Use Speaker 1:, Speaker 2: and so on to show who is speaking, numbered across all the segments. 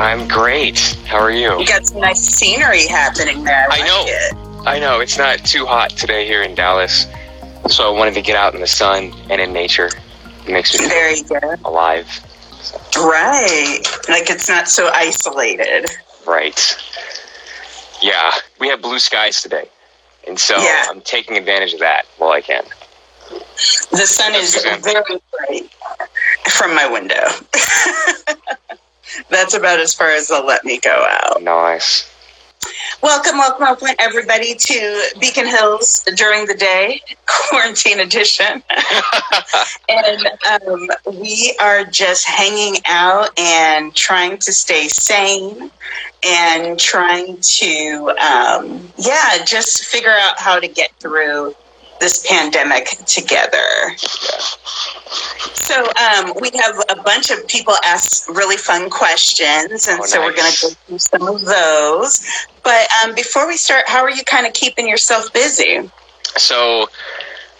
Speaker 1: I'm great. How are you?
Speaker 2: You got some nice scenery happening there.
Speaker 1: I
Speaker 2: like
Speaker 1: know.
Speaker 2: it.
Speaker 1: I know it's not too hot today here in Dallas, so I wanted to get out in the sun and in nature. It makes me feel
Speaker 2: Very good.
Speaker 1: alive.
Speaker 2: Right. Like it's not so isolated.
Speaker 1: Right. Yeah, we have blue skies today, and so
Speaker 2: Yeah.
Speaker 1: I'm taking advantage of that while I can.
Speaker 2: The sun is very bright from my window. That's about as far as they'll let me go out.
Speaker 1: Nice.
Speaker 2: Welcome, welcome, welcome, everybody to Beacon Hills during the day, quarantine edition. and um, we are just hanging out and trying to stay sane and trying to, um, yeah, just figure out how to get through this pandemic together. So um, we have a bunch of people ask really fun questions, and
Speaker 1: Oh,
Speaker 2: so we're going to go through some of those. But um, before we start, how are you kind of keeping yourself busy?
Speaker 1: So,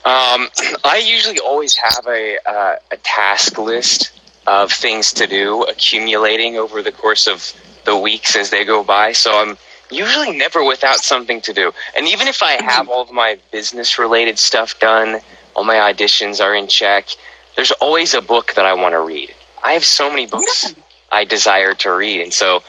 Speaker 1: um, I usually always have a uh, a task list of things to do accumulating over the course of the weeks as they go by. So I'm usually never without something to do. And even if I have all of my business related stuff done, all my auditions are in check, there's always a book that I want to read. I have so many books I desire to read. And so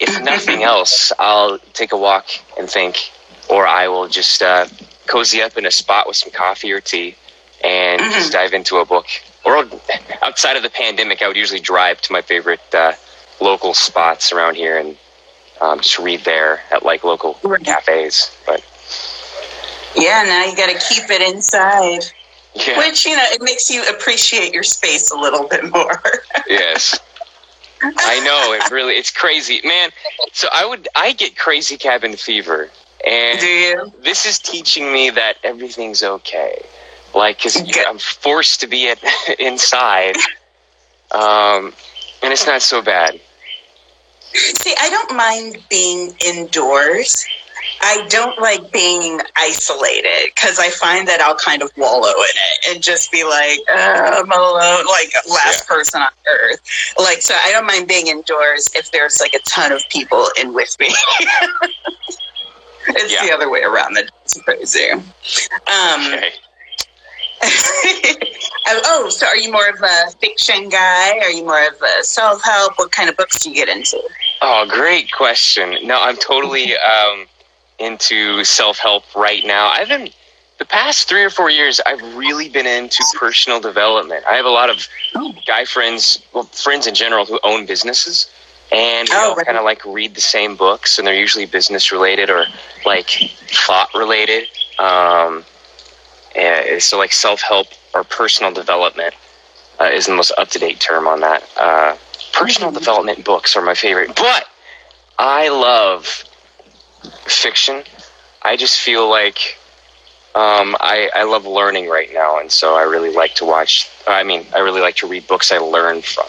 Speaker 1: if nothing else, I'll take a walk and think, or I will just uh, cozy up in a spot with some coffee or tea and just dive into a book. Or outside of the pandemic, I would usually drive to my favorite uh, local spots around here and um, just read there at like local
Speaker 2: Right.
Speaker 1: cafes. But
Speaker 2: Yeah, now you got to keep it inside,
Speaker 1: yeah,
Speaker 2: which you know it makes you appreciate your space a little bit more.
Speaker 1: yes. I know it really it's crazy, man. So I would I get crazy cabin fever, and
Speaker 2: Do you?
Speaker 1: this is teaching me that everything's okay. Like, because. I'm forced to be at, inside, um, and it's not so bad.
Speaker 2: See, I don't mind being indoors. I don't like being isolated because I find that I'll kind of wallow in it and just be like, uh, I'm alone, like last person on earth. Like, so I don't mind being indoors if there's like a ton of people in with me. it's
Speaker 1: Yeah.
Speaker 2: the other way around that's crazy. Um,
Speaker 1: Okay.
Speaker 2: oh, oh, so are you more of a fiction guy? Are you more of a self help? What kind of books do you get into?
Speaker 1: Oh, great question. No, I'm totally um, into self help right now. I've been the past three or four years. I've really been into personal development. I have a lot of
Speaker 2: Oh.
Speaker 1: guy friends, well, friends in general, who own businesses, and we
Speaker 2: Oh,
Speaker 1: all
Speaker 2: right.
Speaker 1: kind of like read the same books, and they're usually business related or like thought related. Um, and so, like self help or personal development uh, is the most up to date term on that. Uh, personal development books are my favorite, but I love fiction. I just feel like um, I, I love learning right now, and so I really like to watch. I mean, I really like to read books I learn from.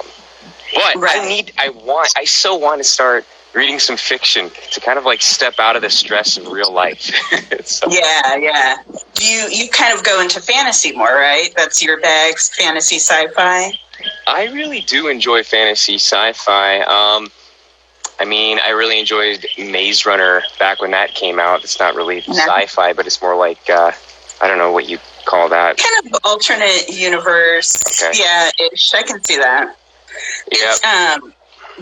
Speaker 1: But I need, I want, I so want to start reading some fiction to kind of like step out of the stress of real life. so,
Speaker 2: Yeah, yeah. You you kind of go into fantasy more, right? That's your bags, fantasy sci-fi.
Speaker 1: I really do enjoy fantasy sci-fi. Um, I mean, I really enjoyed Maze Runner back when that came out. It's not really
Speaker 2: No.
Speaker 1: sci-fi, but it's more like uh, I don't know what you call that.
Speaker 2: Kind of alternate universe.
Speaker 1: Okay.
Speaker 2: Yeah, ish. I can see that.
Speaker 1: Yep.
Speaker 2: It's um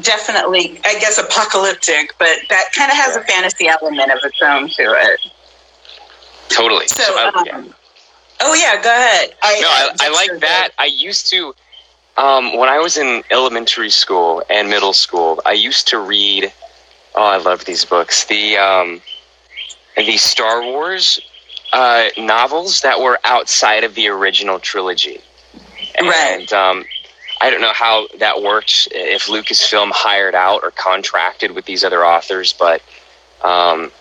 Speaker 2: definitely I guess apocalyptic, but that kind of has a fantasy element of its own to it.
Speaker 1: Totally.
Speaker 2: So,
Speaker 1: I-
Speaker 2: um,
Speaker 1: yeah.
Speaker 2: oh yeah, go ahead. I,
Speaker 1: No, I, I
Speaker 2: just
Speaker 1: like that. I used to, um, when I was in elementary school and middle school, I used to read. Oh, I love these books. The um, the Star Wars uh, novels that were outside of the original trilogy, and
Speaker 2: Right.
Speaker 1: um, I don't know how that worked. If Lucasfilm hired out or contracted with these other authors, but um,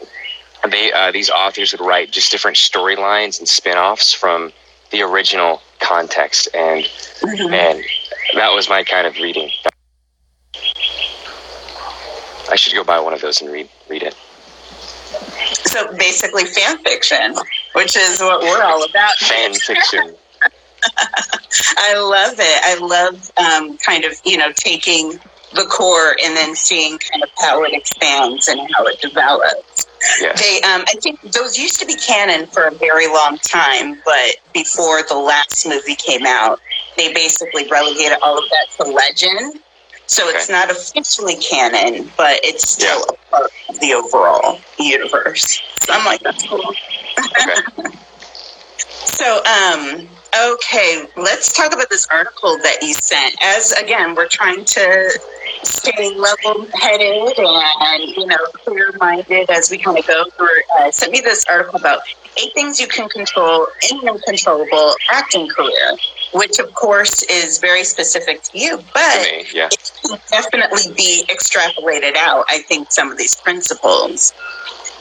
Speaker 1: they uh, these authors would write just different storylines and spin-offs from the original context and
Speaker 2: Mhm.
Speaker 1: and that was my kind of reading i should go buy one of those and read read it
Speaker 2: So basically fan fiction, which is what we're all about.
Speaker 1: fan fiction
Speaker 2: I love it. I love um, kind of, you know, taking the core and then seeing kind of how it expands and how it develops.
Speaker 1: Yes.
Speaker 2: They, um, I think those used to be canon for a very long time, but before the last movie came out, they basically relegated all of that to legend. So it's not officially canon, but it's still
Speaker 1: Yeah.
Speaker 2: a part of the overall universe. So I'm like, that's cool.
Speaker 1: Okay.
Speaker 2: So, um, okay, let's talk about this article that you sent. As again, we're trying to stay level-headed and you know clear-minded as we kind of go through. Uh, sent me this article about eight things you can control in your controllable acting career, which of course is very specific to you,
Speaker 1: To
Speaker 2: but
Speaker 1: me, yeah.
Speaker 2: it can definitely be extrapolated out. I think some of these principles.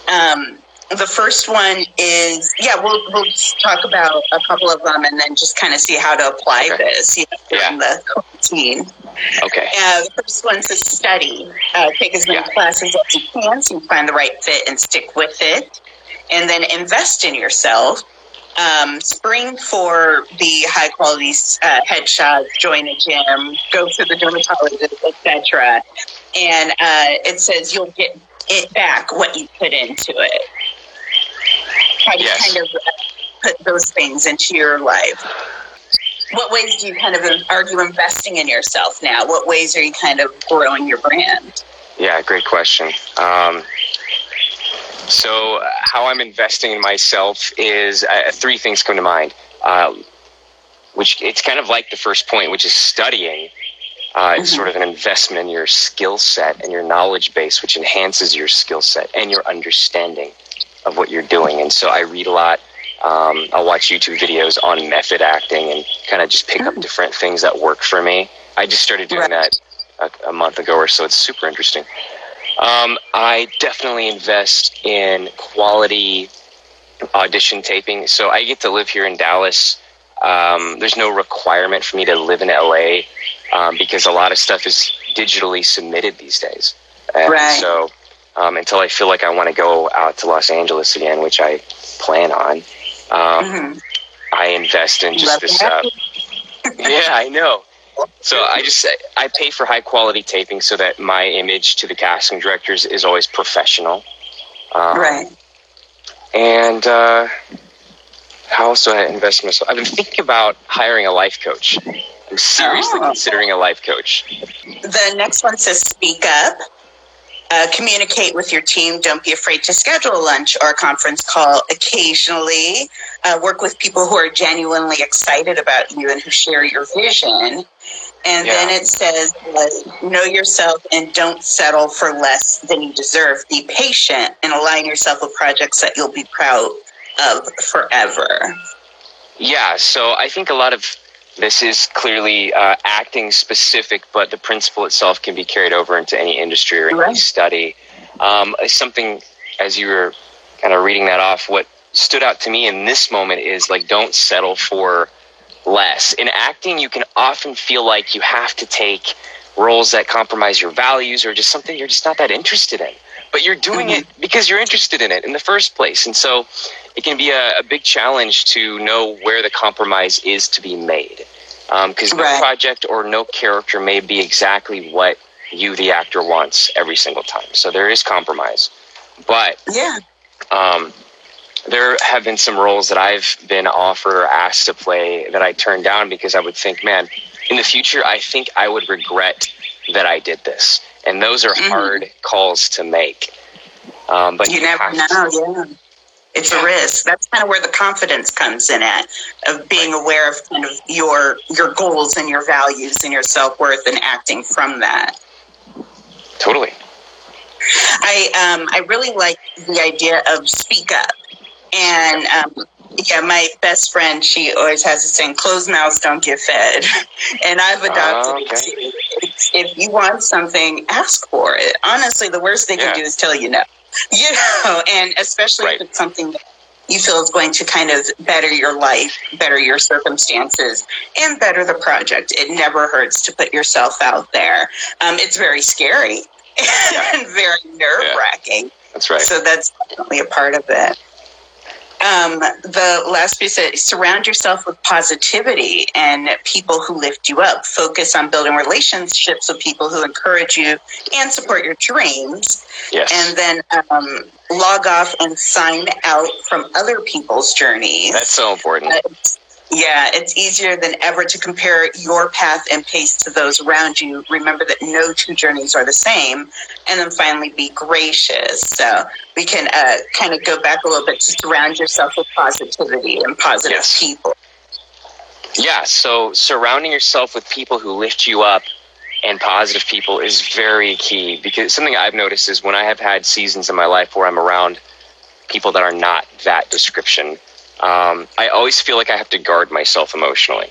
Speaker 2: Um, the first one is yeah, we'll we'll talk about a couple of them and then just kind of see how to apply
Speaker 1: Okay.
Speaker 2: this you know, during the quarantine.
Speaker 1: Okay.
Speaker 2: Uh, the first one's to study. Uh, take as many
Speaker 1: Yeah.
Speaker 2: classes as you can so you find the right fit and stick with it. And then invest in yourself. Um, spring for the high quality uh, headshots, join a gym, go to the dermatologist, etc. And uh, it says you'll get it back what you put into it. How do you
Speaker 1: Yes.
Speaker 2: kind of uh, put those things into your life? What ways do you kind of are you investing in yourself now? What ways are you kind of growing your brand?
Speaker 1: Yeah, great question. Um, so, uh, how I'm investing in myself is uh, three things come to mind. Um, which it's kind of like the first point, which is studying. Uh, It's
Speaker 2: Mhm.
Speaker 1: sort of an investment in your skill set and your knowledge base, which enhances your skill set and your understanding of what you're doing. And so I read a lot. Um, I'll watch YouTube videos on method acting and kind of just pick up
Speaker 2: Mm.
Speaker 1: different things that work for me. I just started doing
Speaker 2: Right.
Speaker 1: that a, a month ago or so. It's super interesting. Um, I definitely invest in quality audition taping. So I get to live here in Dallas. Um, there's no requirement for me to live in LA um, because a lot of stuff is digitally submitted these days. And
Speaker 2: Right.
Speaker 1: So um, until I feel like I want to go out to Los Angeles again, which I plan on, um,
Speaker 2: Mhm.
Speaker 1: I invest in just
Speaker 2: Love
Speaker 1: this. Uh, yeah, I know. So I just I pay for high quality taping so that my image to the casting directors is always professional. Um,
Speaker 2: Right.
Speaker 1: And uh, how else do I invest in myself? I've been thinking about hiring a life coach. I'm seriously
Speaker 2: Oh.
Speaker 1: considering a life coach.
Speaker 2: The next one says speak up. Uh, communicate with your team. Don't be afraid to schedule a lunch or a conference call occasionally. Uh, work with people who are genuinely excited about you and who share your vision. And then it says, know yourself and don't settle for less than you deserve. Be patient and align yourself with projects that you'll be proud of forever.
Speaker 1: Yeah, so I think a lot of this is clearly uh, acting specific, but the principle itself can be carried over into any industry or any
Speaker 2: Right.
Speaker 1: study. Um, something, as you were kind of reading that off, what stood out to me in this moment is like, don't settle for less. In acting, you can often feel like you have to take roles that compromise your values or just something you're just not that interested in. But you're doing it because you're interested in it in the first place. And so it can be a, a big challenge to know where the compromise is to be made. Because no
Speaker 2: Right.
Speaker 1: project or no character may be exactly what you, the actor, wants every single time. So there is compromise. But
Speaker 2: Yeah.
Speaker 1: um, there have been some roles that I've been offered or asked to play that I turned down because I would think, man, in the future, I think I would regret that I did this. And those are
Speaker 2: Mhm.
Speaker 1: hard calls to make. Um, but
Speaker 2: you never
Speaker 1: have to-
Speaker 2: know. Yeah, it's
Speaker 1: Yeah.
Speaker 2: a risk. That's kind of where the confidence comes in at of being aware of kind of your your goals and your values and your self worth and acting from that.
Speaker 1: Totally.
Speaker 2: I um I really like the idea of speak up and um. Yeah, my best friend, she always has this saying, closed mouths don't get fed. And I've adopted
Speaker 1: Oh, okay.
Speaker 2: it if you want something, ask for it. Honestly, the worst they can
Speaker 1: Yeah.
Speaker 2: do is tell you no. You know, and especially
Speaker 1: Right.
Speaker 2: if it's something that you feel is going to kind of better your life, better your circumstances, and better the project. It never hurts to put yourself out there. Um, it's very scary and very nerve wracking.
Speaker 1: That's right.
Speaker 2: So that's definitely a part of it. Um, the last piece said surround yourself with positivity and people who lift you up. Focus on building relationships with people who encourage you and support your dreams.
Speaker 1: Yes.
Speaker 2: And then um, log off and sign out from other people's journeys.
Speaker 1: That's so important.
Speaker 2: Uh, yeah, it's easier than ever to compare your path and pace to those around you. Remember that no two journeys are the same. And then finally, be gracious. So we can uh, kind of go back a little bit to surround yourself with positivity and positive
Speaker 1: Yes.
Speaker 2: people.
Speaker 1: Yeah, so surrounding yourself with people who lift you up and positive people is very key because something I've noticed is when I have had seasons in my life where I'm around people that are not that description, um, I always feel like I have to guard myself emotionally.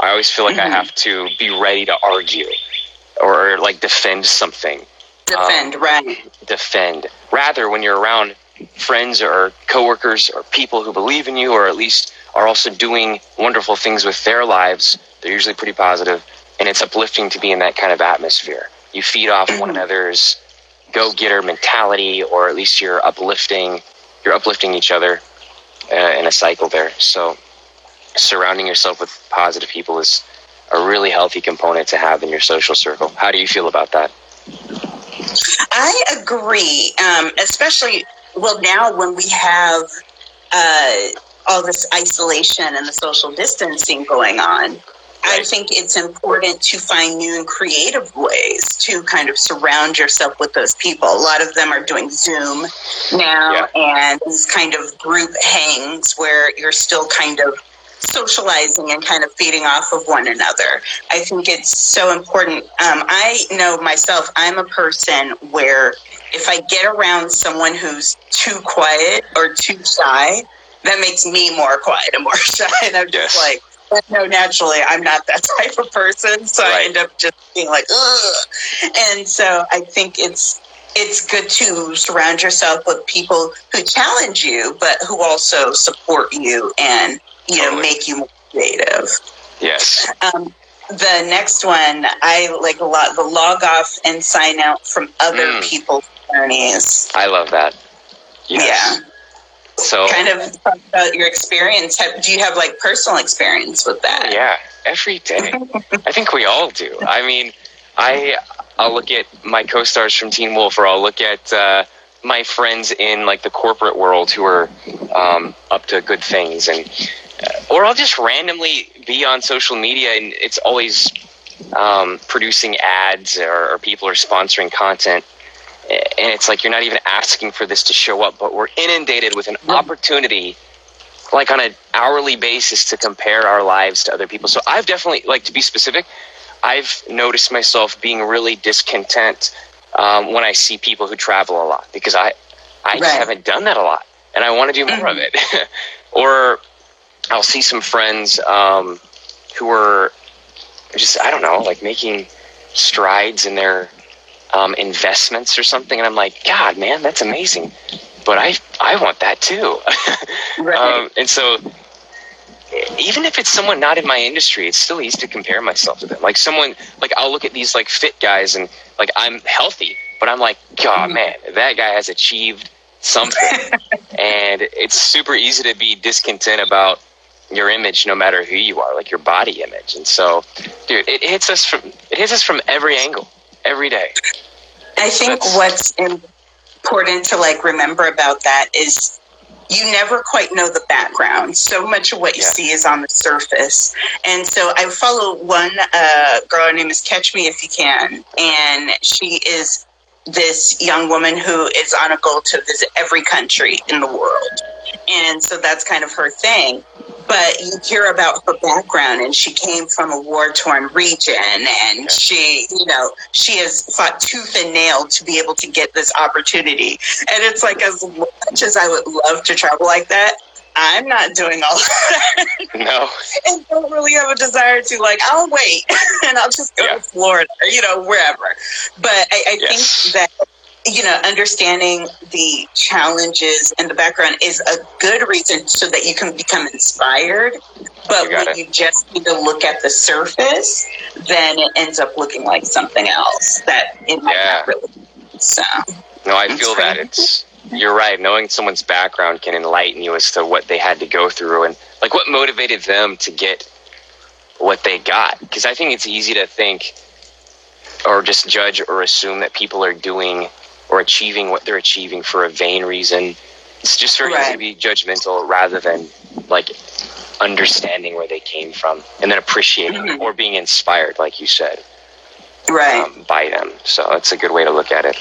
Speaker 1: I always feel like I
Speaker 2: Mhm.
Speaker 1: have to be ready to argue or like defend something.
Speaker 2: Defend, right?
Speaker 1: defend. Rather, when you're around friends or coworkers or people who believe in you or at least are also doing wonderful things with their lives, they're usually pretty positive, and it's uplifting to be in that kind of atmosphere. You feed off one another's go-getter mentality, or at least you're uplifting. You're uplifting each other uh, in a cycle there. So, surrounding yourself with positive people is a really healthy component to have in your social circle. How do you feel about that?
Speaker 2: I agree, um, especially well now when we have uh, all this isolation and the social distancing going on. I think it's important to find new and creative ways to kind of surround yourself with those people. A lot of them are doing Zoom now and these kind of group hangs where you're still kind of socializing and kind of feeding off of one another. I think it's so important. Um, I know myself, I'm a person where if I get around someone who's too quiet or too shy, that makes me more quiet and more shy. And I'm just
Speaker 1: Yes.
Speaker 2: like, no, naturally, I'm not that type of person. So I end up just being like, ugh. And so I think it's it's good to surround yourself with people who challenge you, but who also support you and you know make you more creative.
Speaker 1: Yes.
Speaker 2: Um, the next one I like a lot: the log off and sign out from other
Speaker 1: Mm.
Speaker 2: people's journeys.
Speaker 1: I love that. Yes.
Speaker 2: Yeah,
Speaker 1: So
Speaker 2: kind of talk about your experience. Have, do you have like personal experience with that?
Speaker 1: yeah, every day. I think we all do. I mean, I I'll look at my co-stars from Teen Wolf, or I'll look at uh, my friends in like the corporate world who are um, up to good things, and uh, or I'll just randomly be on social media, and it's always um, producing ads or, or people are sponsoring content. And it's like you're not even asking for this to show up, but we're inundated with an opportunity like on an hourly basis to compare our lives to other people. So I've definitely like to be specific. I've noticed myself being really discontent um, when I see people who travel a lot because I I just haven't done that a lot, and I want to do more of it. or I'll see some friends um, who are just I don't know like making strides in their um, investments or something, and I'm like, God, man, that's amazing. But I I want that too.
Speaker 2: Right.
Speaker 1: Um, and so, even if it's someone not in my industry, it's still easy to compare myself to them. Like someone, like I'll look at these like fit guys, and like I'm healthy, but I'm like, God,
Speaker 2: Mhm.
Speaker 1: man, that guy has achieved something, and it's super easy to be discontent about your image, no matter who you are, like your body image. And so, dude, it hits us from it hits us from every angle, every day.
Speaker 2: I think what's important to like remember about that is you never quite know the background. So much of what you
Speaker 1: Yeah.
Speaker 2: see is on the surface. And so I follow one uh, girl, her name is Catch Me If You Can, and she is this young woman who is on a goal to visit every country in the world. And so that's kind of her thing. But you hear about her background, and she came from a war torn region, and she, you know, she has fought tooth and nail to be able to get this opportunity. And it's like, as much as I would love to travel like that, I'm not doing all that
Speaker 1: No,
Speaker 2: and don't really have a desire to like i'll wait and i'll just go
Speaker 1: Yeah.
Speaker 2: to florida or you know wherever but i, I
Speaker 1: Yes.
Speaker 2: think that you know understanding the challenges and the background is a good reason so that you can become inspired but
Speaker 1: You
Speaker 2: when
Speaker 1: it.
Speaker 2: you just need to look at the surface then it ends up looking like something else that it might
Speaker 1: Yeah.
Speaker 2: not really be. so
Speaker 1: no, I feel that it's you're right. Knowing someone's background can enlighten you as to what they had to go through and like what motivated them to get what they got. Because I think it's easy to think or just judge or assume that people are doing or achieving what they're achieving for a vain reason. It's just very right. easy to be judgmental rather than like understanding where they came from and then appreciating mm-hmm. or being inspired, like you said,
Speaker 2: right,
Speaker 1: um, by them. So that's a good way to look at it.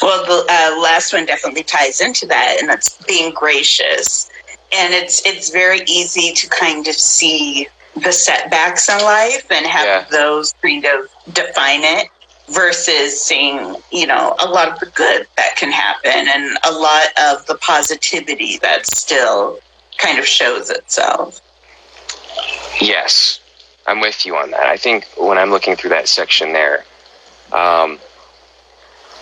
Speaker 2: Well, the uh, last one definitely ties into that, and that's being gracious. And it's it's very easy to kind of see the setbacks in life and have yeah. those kind of define it versus seeing you know a lot of the good that can happen and a lot of the positivity that still kind of shows itself.
Speaker 1: Yes. I'm with you on that. I think when i'm looking through that section there um,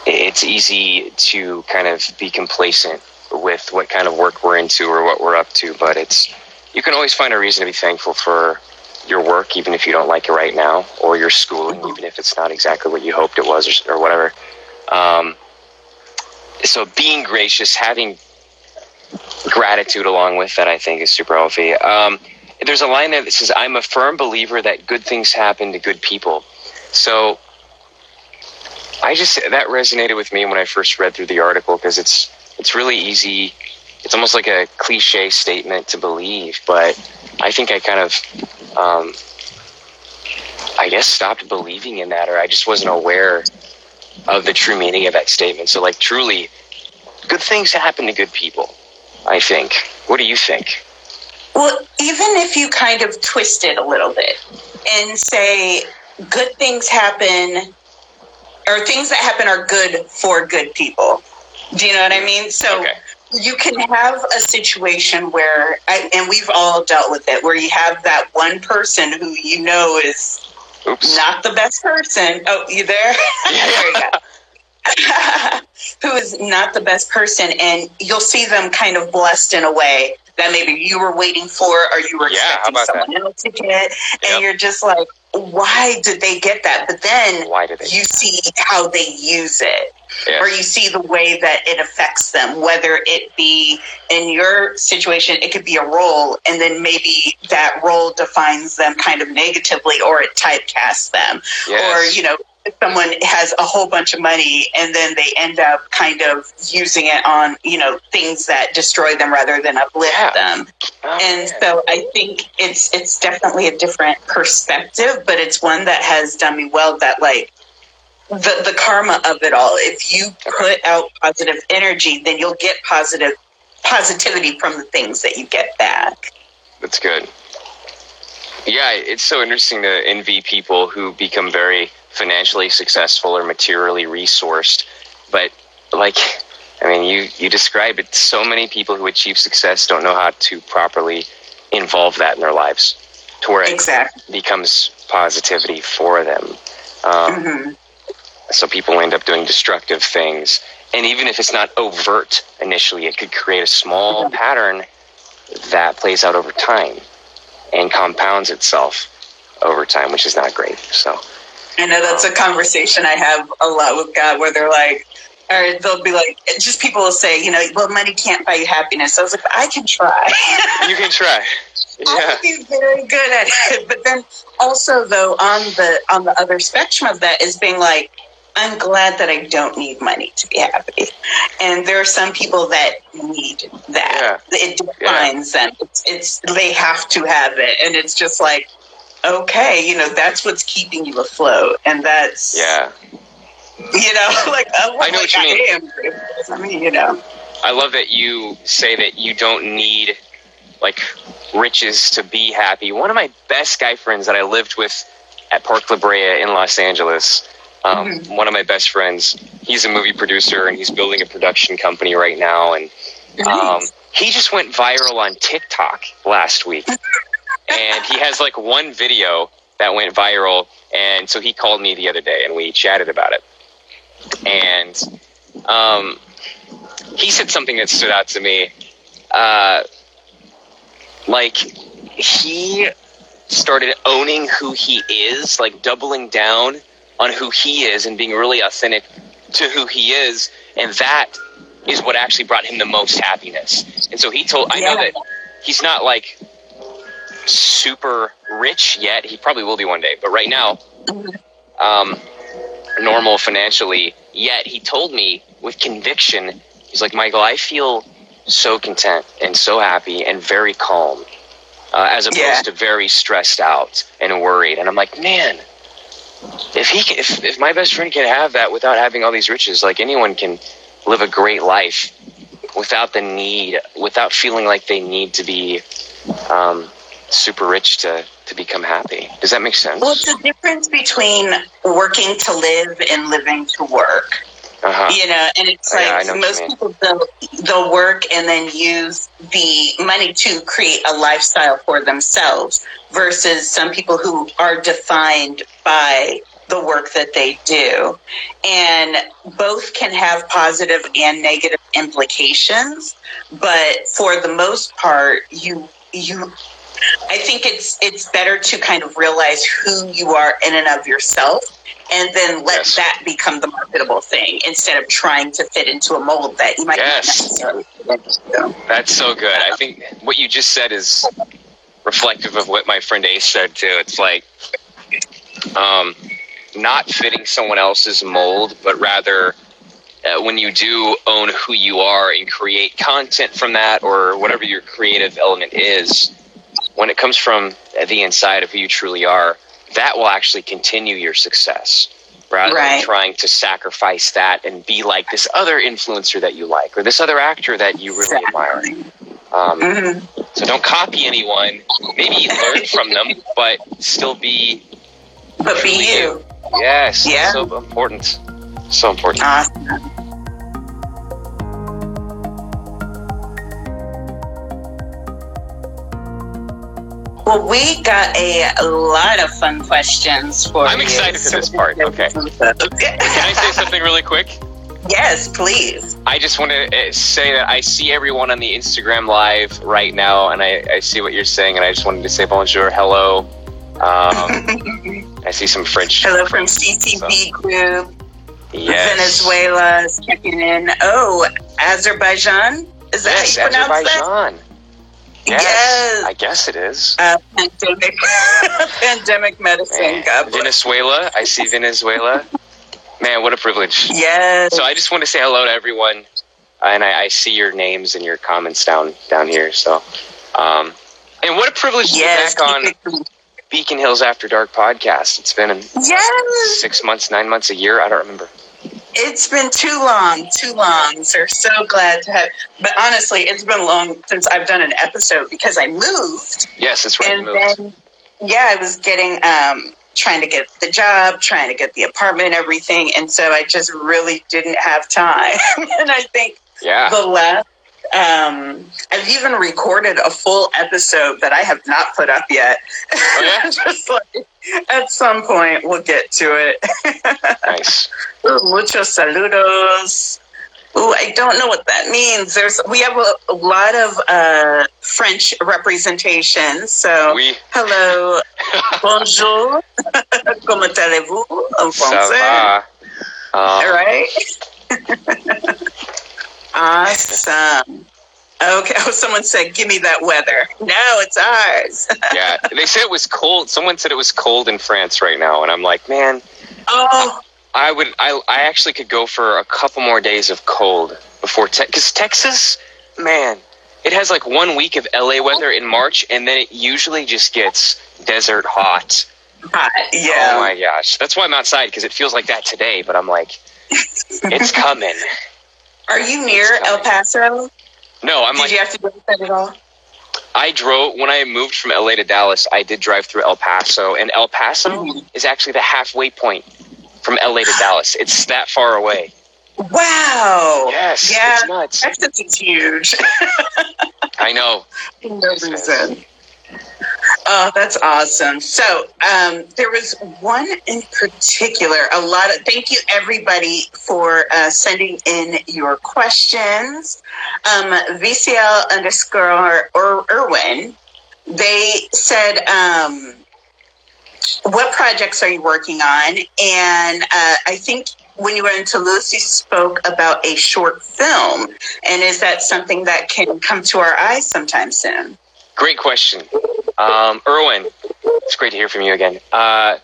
Speaker 1: it's easy to kind of be complacent with what kind of work we're into or what we're up to but it's you can always find a reason to be thankful for your work, even if you don't like it right now, or your schooling, even if it's not exactly what you hoped it was, or, or whatever. Um, so being gracious, having gratitude along with that, I think is super healthy. Um, there's a line there that says, "I'm a firm believer that good things happen to good people." So I just that resonated with me when I first read through the article because it's it's really easy. It's almost like a cliche statement to believe, but I think I kind of um, I guess stopped believing in that, or I just wasn't aware of the true meaning of that statement. So, like, truly, good things happen to good people. I think. What do you think?
Speaker 2: Well, even if you kind of twist it a little bit and say good things happen, or things that happen are good for good people. Do you know what I mean? So. Okay you can have a situation where, and we've all dealt with it, where you have that one person who you know is Oops. not the best person. Oh, you there? there you go. who is not the best person, and you'll see them kind of blessed in a way that maybe you were waiting for or you were yeah, expecting someone that? else to get, and yep. you're just like, why did they get that? But then why did they you see how they use it yes. or you see the way that it affects them, whether it be in your situation, it could be a role, and then maybe that role defines them kind of negatively or it typecasts them. Yes. Or, you know, someone has a whole bunch of money and then they end up kind of using it on you know things that destroy them rather than uplift yeah. them oh, and so i think it's it's definitely a different perspective but it's one that has done me well that like the, the karma of it all. If you put out positive energy, then you'll get positive positivity from the things that you get back.
Speaker 1: That's good. Yeah, it's so interesting to envy people who become very financially successful or materially resourced. But like I mean you you describe it so many people who achieve success don't know how to properly involve that in their lives to where exactly. it becomes positivity for them. Um, mm-hmm. So people end up doing destructive things. And even if it's not overt initially, it could create a small mm-hmm. pattern that plays out over time and compounds itself over time, which is not great. So
Speaker 2: I know that's a conversation I have a lot with God where they're like, or they'll be like, just people will say, you know, well, money can't buy you happiness. I was like, I can try.
Speaker 1: you can try.
Speaker 2: Yeah. I be very good at it. But then also though, on the on the other spectrum of that is being like, I'm glad that I don't need money to be happy. And there are some people that need that. Yeah. It defines yeah. them. It's, it's, they have to have it, and it's just like, okay, you know, that's what's keeping you afloat, and that's
Speaker 1: yeah.
Speaker 2: You know, like oh, I know like what you I mean. Am. I mean, you know.
Speaker 1: I love that you say that you don't need like riches to be happy. One of my best guy friends that I lived with at Park La Brea in Los Angeles um, mm-hmm. One of my best friends, he's a movie producer and he's building a production company right now. And um, he just went viral on TikTok last week. and he has like one video that went viral. And so he called me the other day and we chatted about it. And um, he said something that stood out to me. Uh, like, he started owning who he is, like doubling down on who he is and being really authentic to who he is. And that is what actually brought him the most happiness. And so he told, I know that he's not like super rich yet. He probably will be one day, but right now, um, normal financially. Yet he told me with conviction, he's like, Michael, I feel so content and so happy and very calm, uh, as opposed
Speaker 2: Yeah.
Speaker 1: to very stressed out and worried. And I'm like, man, if he, can, if if my best friend can have that without having all these riches, like anyone can live a great life without the need, without feeling like they need to be um, super rich to to become happy. Does that make sense?
Speaker 2: Well, it's the difference between working to live and living to work.
Speaker 1: Uh-huh.
Speaker 2: You know, and it's
Speaker 1: Oh,
Speaker 2: like
Speaker 1: yeah, I know what you
Speaker 2: most people they'll, they'll work and then use the money to create a lifestyle for themselves versus some people who are defined by the work that they do. And both can have positive and negative implications, but for the most part, you you I think it's it's better to kind of realize who you are in and of yourself and then let
Speaker 1: Yes.
Speaker 2: that become the marketable thing instead of trying to fit into a mold that you might not
Speaker 1: Yes.
Speaker 2: necessarily fit into.
Speaker 1: That's so good. I think what you just said is reflective of what my friend Ace said too. It's like um, not fitting someone else's mold, but rather uh, when you do own who you are and create content from that or whatever your creative element is, when it comes from the inside of who you truly are, that will actually continue your success rather than trying to sacrifice that and be like this other influencer that you like or this other actor that you really admire. Um,
Speaker 2: Mhm.
Speaker 1: so don't copy anyone. Maybe learn from them, but still be
Speaker 2: But be you.
Speaker 1: yes.
Speaker 2: Yeah.
Speaker 1: So important. So important.
Speaker 2: Awesome. Well, we got a lot of fun questions for you.
Speaker 1: I'm
Speaker 2: you.
Speaker 1: excited for this part. Okay. Can I say something really quick?
Speaker 2: yes, please.
Speaker 1: I just want to uh, say that I see everyone on the Instagram live right now, and I, I see what you're saying, and I just wanted to say bonjour, hello. Um, I see some French.
Speaker 2: Hello from
Speaker 1: French-
Speaker 2: CCB Group.
Speaker 1: Yes.
Speaker 2: Venezuela is checking in. Oh, Azerbaijan? Is that
Speaker 1: Yes,
Speaker 2: how you pronounce that?
Speaker 1: Yes,
Speaker 2: Yes.
Speaker 1: I guess it is.
Speaker 2: Uh, pandemic, pandemic medicine.
Speaker 1: Man,
Speaker 2: God.
Speaker 1: Venezuela. I see Venezuela. Man, what a privilege.
Speaker 2: Yes.
Speaker 1: So I just want to say hello to everyone, and I, I see your names and your comments down down here. So, um, and what a privilege to
Speaker 2: yes.
Speaker 1: be back on Beacon Hills After Dark podcast. It's been
Speaker 2: Yes.
Speaker 1: six months, nine months, a year. I don't remember.
Speaker 2: It's been too long, too long. So we're so glad to have. But honestly, it's been long since I've done an episode because I moved,
Speaker 1: Yes, that's right.
Speaker 2: and
Speaker 1: moved.
Speaker 2: then yeah, I was getting um trying to get the job, trying to get the apartment, everything, and so I just really didn't have time. and I think
Speaker 1: yeah.
Speaker 2: the last. Um, I've even recorded a full episode that I have not put up yet.
Speaker 1: Oh, yeah?
Speaker 2: Just like at some point we'll get to it.
Speaker 1: Nice.
Speaker 2: Muchos saludos. Ooh, I don't know what that means. There's we have a, a lot of uh, French representation. So
Speaker 1: We
Speaker 2: hello, bonjour, comment allez-vous en
Speaker 1: ça
Speaker 2: français?
Speaker 1: Um,
Speaker 2: All right. awesome. Okay. Oh, someone said, "Give me that weather." No, it's ours.
Speaker 1: yeah, they said it was cold. Someone said it was cold in France right now, and I'm like, man,
Speaker 2: oh,
Speaker 1: I would, I, I actually could go for a couple more days of cold before, because Texas, man, it has like one week of LA weather in March, and then it usually just gets desert hot.
Speaker 2: hot. Yeah.
Speaker 1: Oh my gosh, that's why I'm outside because it feels like that today. But I'm like, it's coming.
Speaker 2: Are you near El. Paso?
Speaker 1: No, I'm
Speaker 2: Did
Speaker 1: like,
Speaker 2: you have to go that at all?
Speaker 1: I drove when I moved from LA to Dallas. I did drive through El Paso, and El Paso
Speaker 2: Mhm.
Speaker 1: is actually the halfway point from LA to Dallas. It's that far away.
Speaker 2: Wow.
Speaker 1: Yes,
Speaker 2: Yeah.
Speaker 1: it's nuts.
Speaker 2: Texas is huge.
Speaker 1: I know.
Speaker 2: No reason. Oh, that's awesome. So um, there was one in particular. A lot of thank you everybody for uh, sending in your questions. Um, VCL underscore or Irwin. They said, um, "What projects are you working on?" And uh, I think when you were in Toulouse, you spoke about a short film. And is that something that can come to our eyes sometime soon?
Speaker 1: Great question. Um, Erwin, it's great to hear from you again. Uh,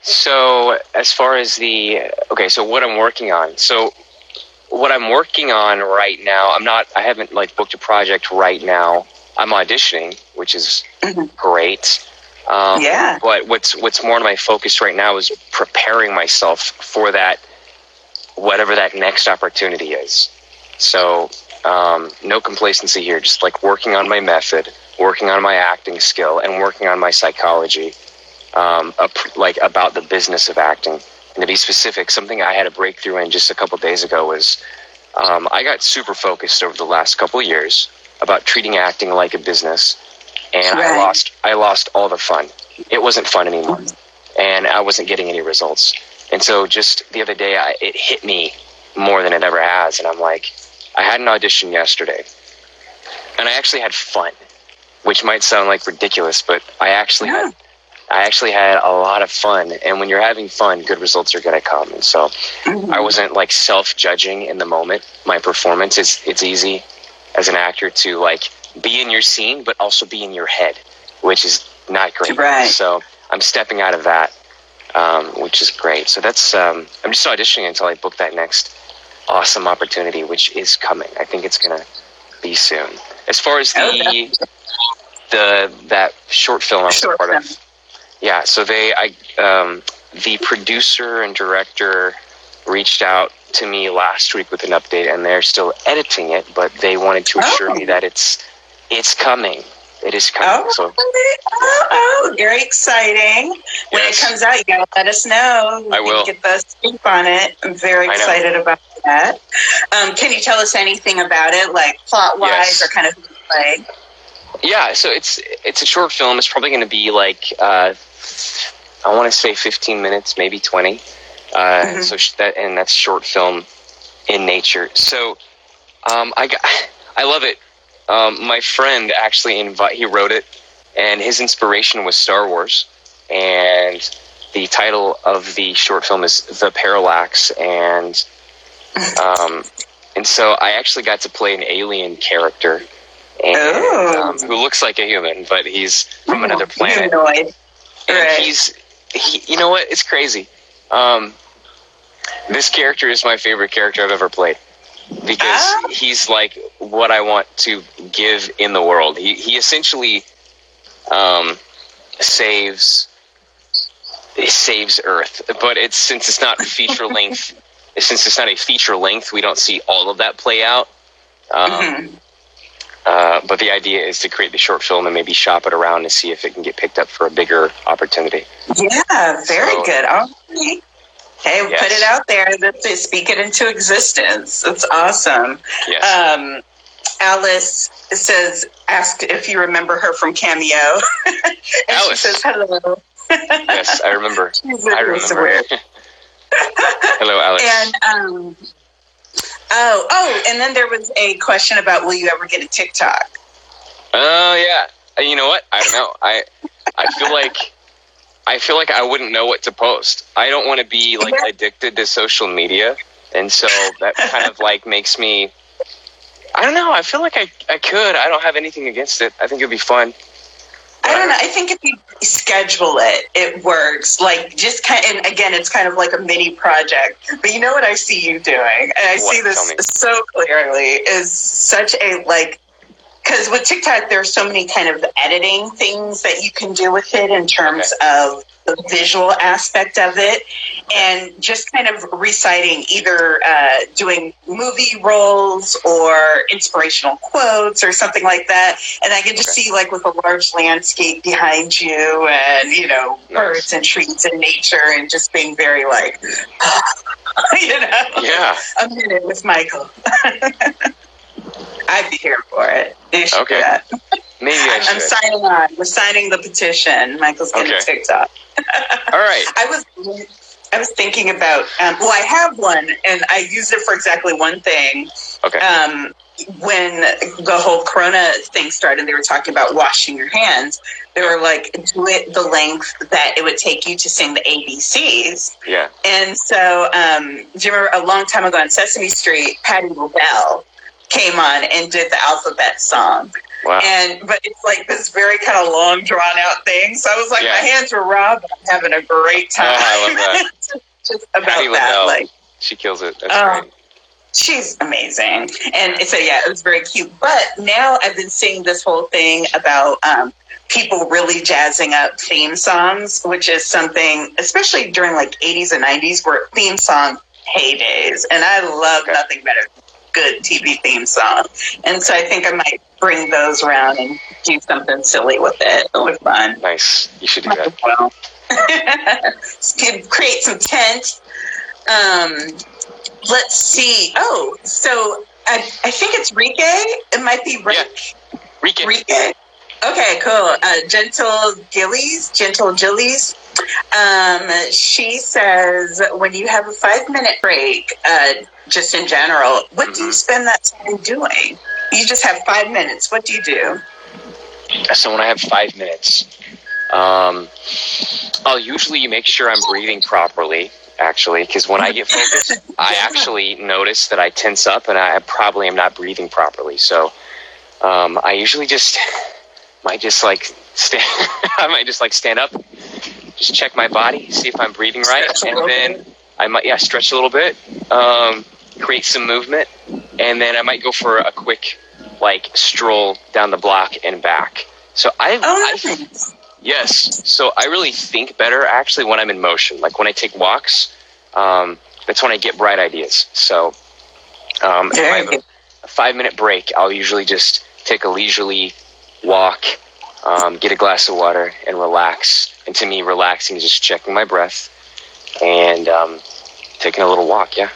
Speaker 1: so, as far as the, okay, so what I'm working on. So, what I'm working on right now, I'm not, I haven't like booked a project right now. I'm auditioning, which is mm-hmm. great.
Speaker 2: Um, yeah.
Speaker 1: But what's what's more my focus right now is preparing myself for that, whatever that next opportunity is. So um, no complacency here. Just like working on my method, working on my acting skill, and working on my psychology, um, like about the business of acting. And to be specific, something I had a breakthrough in just a couple days ago was um, I got super focused over the last couple years about treating acting like a business, and right. I lost I lost all the fun. It wasn't fun anymore, and I wasn't getting any results. And so, just the other day, I, it hit me more than it ever has, and I'm like, I had an audition yesterday, and I actually had fun, which might sound like ridiculous, but I actually yeah. had I actually had a lot of fun. And when you're having fun, good results are going to come. And so mm-hmm. I wasn't like self judging in the moment. My performance is it's easy as an actor to like be in your scene, but also be in your head, which is not great.
Speaker 2: Right.
Speaker 1: So I'm stepping out of that, um, which is great. So that's um, I'm just auditioning until I book that next awesome opportunity, which is coming. I think it's gonna be soon. As far as the oh, the that short film I was short part film. of, yeah. So they I um, the producer and director reached out to me last week with an update, and they're still editing it, but they wanted to assure oh. me that it's it's coming. It is coming.
Speaker 2: Oh, so. oh, oh, very exciting. When yes. it comes out, you gotta let us know.
Speaker 1: I will
Speaker 2: get the scoop on it. I'm very excited about that. Um, can you tell us anything about it, like plot wise, yes. or kind of play?
Speaker 1: Yeah, so it's it's a short film. It's probably going to be like uh, I want to say 15 minutes, maybe 20. Uh, mm-hmm. So that and that's short film in nature. So um, I got, I love it. Um, my friend actually invite he wrote it, and his inspiration was Star Wars, and the title of the short film is The Parallax, and um, and so I actually got to play an alien character, and oh. um, who looks like a human, but he's from oh, another planet.
Speaker 2: Humanoid.
Speaker 1: And right. he's he, you know what? It's crazy. Um, this character is my favorite character I've ever played because ah. he's like what I want to give in the world. He he essentially um, saves saves Earth, but it's since it's not feature length. since it's not a feature length, we don't see all of that play out. Um, mm-hmm. But the idea is to create the short film and maybe shop it around to see if it can get picked up for a bigger opportunity.
Speaker 2: Yeah, very so, good. Okay. Hey, yes. put it out there. Let's speak it into existence. That's awesome.
Speaker 1: Yes.
Speaker 2: Um, Alice says, ask if you remember her from Cameo. and
Speaker 1: Alice.
Speaker 2: she says, hello.
Speaker 1: yes, I remember. I remember. hello, Alice.
Speaker 2: And, um, oh, oh, and then there was a question about will you ever get a TikTok?
Speaker 1: Oh, uh, yeah. You know what? I don't know. I, I feel like I feel like I wouldn't know what to post. I don't want to be like addicted to social media, and so that kind of like makes me. I don't know. I feel like I, I could. I don't have anything against it. I think it'd be fun.
Speaker 2: I don't know. I think if you schedule it, it works. Like just kind, of, and again, it's kind of like a mini project. But you know what I see you doing, and I what? see this so clearly is such a like because with TikTok, there are so many kind of editing things that you can do with it in terms okay. of the visual aspect of it, and just kind of reciting either uh, doing movie roles or inspirational quotes or something like that. And I can just see like with a large landscape behind you, and you know birds and trees and nature, and just being very like, you know,
Speaker 1: yeah,
Speaker 2: a minute with Michael. I'd be here for it.
Speaker 1: okay. Maybe I
Speaker 2: I'm signing on. We're signing the petition. Michael's getting okay. TikTok.
Speaker 1: All right.
Speaker 2: I was I was thinking about. Um, well, I have one, and I used it for exactly one thing.
Speaker 1: Okay.
Speaker 2: Um, when the whole Corona thing started, they were talking about washing your hands. They were like, do it the length that it would take you to sing the ABCs.
Speaker 1: Yeah.
Speaker 2: And so, um, do you remember a long time ago on Sesame Street, Patti LaBelle came on and did the alphabet song.
Speaker 1: Wow.
Speaker 2: And but it's like this very kind of long, drawn out thing. So I was like,
Speaker 1: Yeah.
Speaker 2: my hands were raw, but I'm having a great time.
Speaker 1: Oh, I love that.
Speaker 2: Just about
Speaker 1: Patti
Speaker 2: that, like
Speaker 1: she kills it. That's
Speaker 2: Oh.
Speaker 1: great.
Speaker 2: she's amazing. And so yeah, it was very cute. But now I've been seeing this whole thing about um, people really jazzing up theme songs, which is something, especially during like 80s and 90s, were theme song heydays. And I love
Speaker 1: Okay.
Speaker 2: nothing better than good TV theme song. And so I think I might bring those around and do something silly with it. It was fun.
Speaker 1: Nice. You should do that.
Speaker 2: Well, create some tent. Um, let's see. Oh, so I, I think it's Rike. It might be Rick.
Speaker 1: Rican.
Speaker 2: Rike. Okay, cool. Uh, Gentle Gillies, Gentle Gillies. Um, she says when you have a five minute break, uh, just in general, what do you
Speaker 1: Mhm.
Speaker 2: spend that time doing? You just have five minutes. What do you do?
Speaker 1: So when I have five minutes, um, I'll usually make sure I'm breathing properly. Actually, because when I get focused, I actually notice that I tense up and I probably am not breathing properly. So um, I usually just might just like stand. I might just like stand up, just check my body, see if I'm breathing right, and then. I might yeah stretch a little bit, um, create some movement, and then I might go for a quick like stroll down the block and back. So I,
Speaker 2: Oh,
Speaker 1: I
Speaker 2: nice.
Speaker 1: Yes. So I really think better actually when I'm in motion. Like when I take walks, um, that's when I get bright ideas. So um, if I have a, a five minute break, I'll usually just take a leisurely walk, um, get a glass of water, and relax. And to me, relaxing is just checking my breath and um, taking a little walk. Yeah.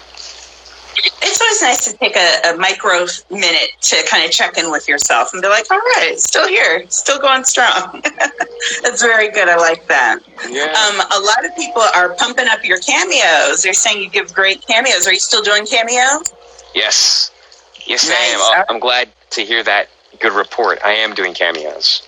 Speaker 2: It's always nice to take a, a micro minute to kind of check in with yourself and be like, all right, still here, still going strong. That's very good. I like that.
Speaker 1: Yeah.
Speaker 2: Um, a lot of people are pumping up your cameos. They're saying you give great cameos. Are you still doing cameo?
Speaker 1: yes. Yes, I
Speaker 2: Nice.
Speaker 1: am. I'll- I'm glad to hear that good report. I am doing cameos.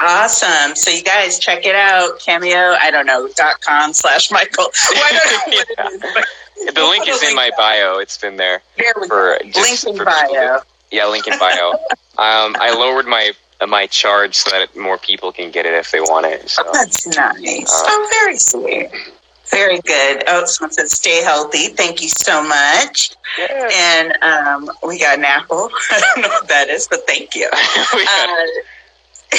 Speaker 2: Awesome. So you guys check it out. Cameo, I don't know, dot com slash Michael. Well, I don't know what it is, but
Speaker 1: The link is in my bio. It's been there.
Speaker 2: There we
Speaker 1: for
Speaker 2: go.
Speaker 1: just
Speaker 2: Link in bio.
Speaker 1: Yeah, link in bio. um, I lowered my my charge so that more people can get it if they want it. So
Speaker 2: Oh, that's nice.
Speaker 1: Uh,
Speaker 2: oh, very sweet. Very good. Oh, someone said stay healthy. Thank you so much.
Speaker 1: yeah.
Speaker 2: And um, we got an apple. I don't know what that is, but thank you. Uh,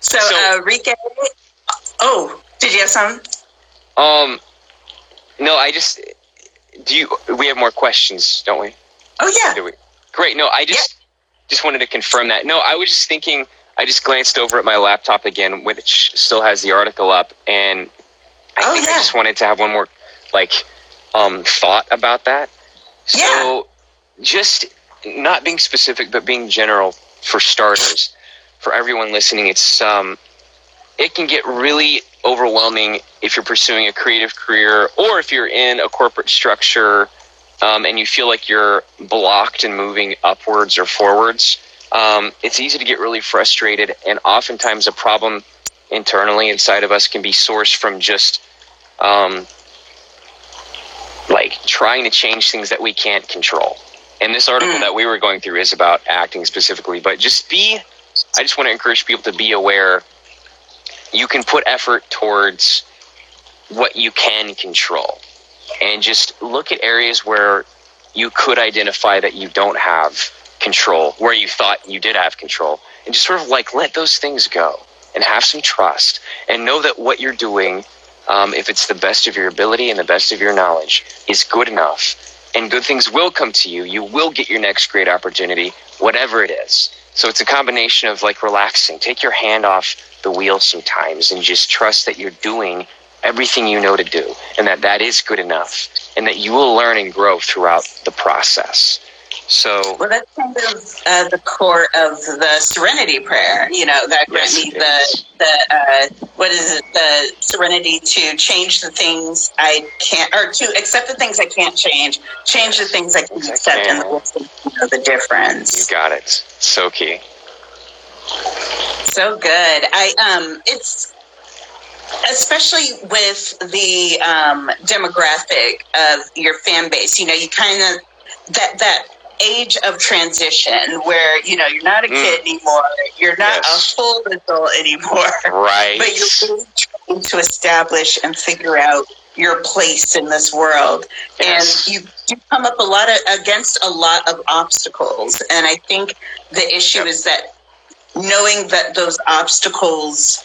Speaker 2: so,
Speaker 1: So-
Speaker 2: uh, Rike. Oh, did you have some?
Speaker 1: um, no, I just do. You, we have more questions, don't we?
Speaker 2: Oh yeah.
Speaker 1: Do we? Great. No, I just yeah. just wanted to confirm that. No, I was just thinking. I just glanced over at my laptop again, which still has the article up, and I
Speaker 2: Oh,
Speaker 1: think I just wanted to have one more like um, thought about that. So, just not being specific, but being general for starters, for everyone listening, it's um, it can get really overwhelming if you're pursuing a creative career or if you're in a corporate structure um, and you feel like you're blocked and moving upwards or forwards. Um, it's easy to get really frustrated, and oftentimes a problem internally inside of us can be sourced from just um, like trying to change things that we can't control. And this article
Speaker 2: Mm.
Speaker 1: that we were going through is about acting specifically, but just be, I just want to encourage people to be aware you can put effort towards what you can control and just look at areas where you could identify that you don't have control, where you thought you did have control, and just sort of like let those things go and have some trust and know that what you're doing, um, if it's the best of your ability and the best of your knowledge, is good enough. And good things will come to you. You will get your next great opportunity, whatever it is. So it's a combination of like relaxing, take your hand off the wheel sometimes, and just trust that you're doing everything you know to do and that that is good enough and that you will learn and grow throughout the process So,
Speaker 2: well, that's kind of uh, the core of the Serenity Prayer. You know, that grant me the the uh, what is it? The serenity to change the things I can't, or to accept the things I can't change, change the things I can
Speaker 1: Things I
Speaker 2: accept, and the to know the difference.
Speaker 1: you got it. So key.
Speaker 2: So good. I um it's especially with the um demographic of your fan base, you know, you kind of that that age of transition where, you know, you're not a
Speaker 1: Mm.
Speaker 2: kid anymore, you're not
Speaker 1: Yes.
Speaker 2: a full adult anymore,
Speaker 1: Right.
Speaker 2: but you're really trying to establish and figure out your place in this world
Speaker 1: Yes.
Speaker 2: and you do come up a lot of against a lot of obstacles and i think the issue
Speaker 1: Yep.
Speaker 2: is that knowing that those obstacles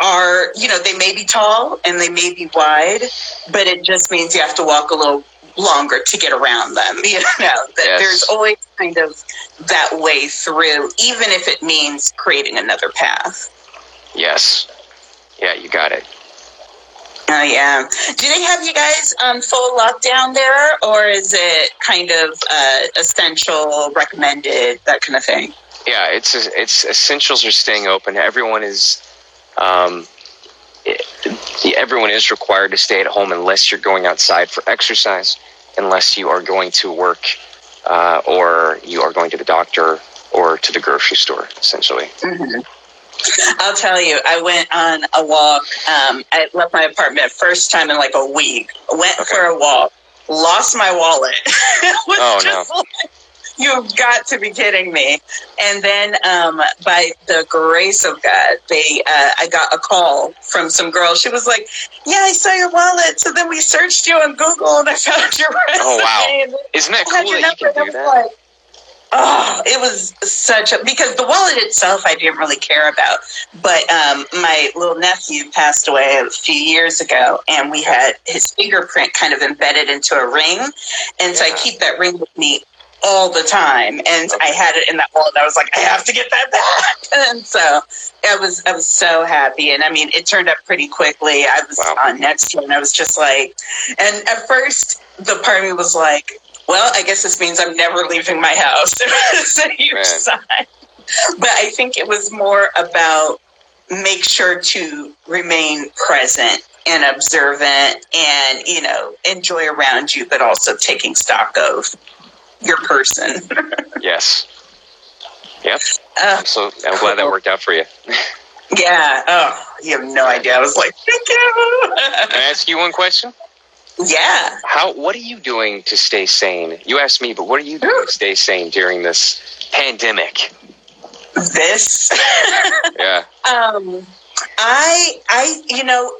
Speaker 2: are you know they may be tall and they may be wide but it just means you have to walk a little longer to get around them you know that
Speaker 1: Yes.
Speaker 2: there's always kind of that way through even if it means creating another path
Speaker 1: Yes. Yeah, you got it.
Speaker 2: Oh yeah. Do they have you guys um, full lockdown there, or is it kind of uh, essential, recommended, that kind of thing?
Speaker 1: Yeah, it's it's essentials are staying open. Everyone is, um, everyone is required to stay at home unless you're going outside for exercise, unless you are going to work, uh, or you are going to the doctor or to the grocery store. Essentially,
Speaker 2: hmm I'll tell you, I went on a walk. Um, I left my apartment first time in like a week. Went
Speaker 1: Okay.
Speaker 2: for a walk, lost my wallet.
Speaker 1: Oh,
Speaker 2: just like, You've got to be kidding me! And then, um, by the grace of God, they uh, I got a call from some girl. She was like, "Yeah, I saw your wallet." So then we searched you on Google, and I found your resume.
Speaker 1: Oh, wow. isn't that cool that you can do that?
Speaker 2: like, Oh, it was such a because the wallet itself I didn't really care about, but um, my little nephew passed away a few years ago, and we had his fingerprint kind of embedded into a ring, and so I keep that ring with me all the time, and I had it in that wallet. And I was like, I have to get that back, and so I was I was so happy, and I mean, it turned up pretty quickly. I was
Speaker 1: Wow.
Speaker 2: on next year, and I was just like, and at first the part of me was like, well, I guess this means I'm never leaving my house. it's a huge
Speaker 1: Man.
Speaker 2: sign. But I think it was more about make sure to remain present and observant and, you know, enjoy around you, but also taking stock of your person.
Speaker 1: Yes. Yep.
Speaker 2: Uh,
Speaker 1: so I'm glad that worked out for you.
Speaker 2: yeah. Oh, you have no idea. I was like, thank you.
Speaker 1: Can I ask you one question?
Speaker 2: yeah.
Speaker 1: How? What are you doing to stay sane? You asked me, but what are you doing to stay sane during this pandemic?
Speaker 2: This.
Speaker 1: Yeah.
Speaker 2: Um, I, I, you know,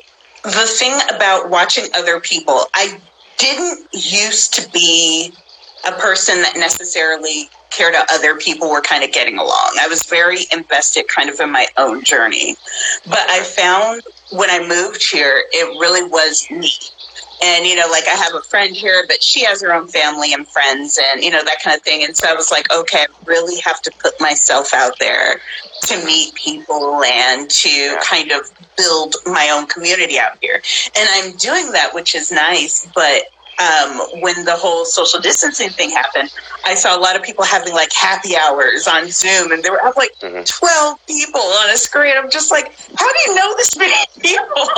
Speaker 2: the thing about watching other people, I didn't used to be a person that necessarily cared how other people were kind of getting along. I was very invested kind of in my own journey. But I found when I moved here, it really was me. And, you know, like I have a friend here, but she has her own family and friends and, you know, that kind of thing. And so I was like, okay, I really have to put myself out there to meet people and to kind of build my own community out here. And I'm doing that, which is nice. But um, when the whole social distancing thing happened, I saw a lot of people having like happy hours on Zoom, and there were like
Speaker 1: Mhm.
Speaker 2: 12 people on a screen. I'm just like, how do you know this many people?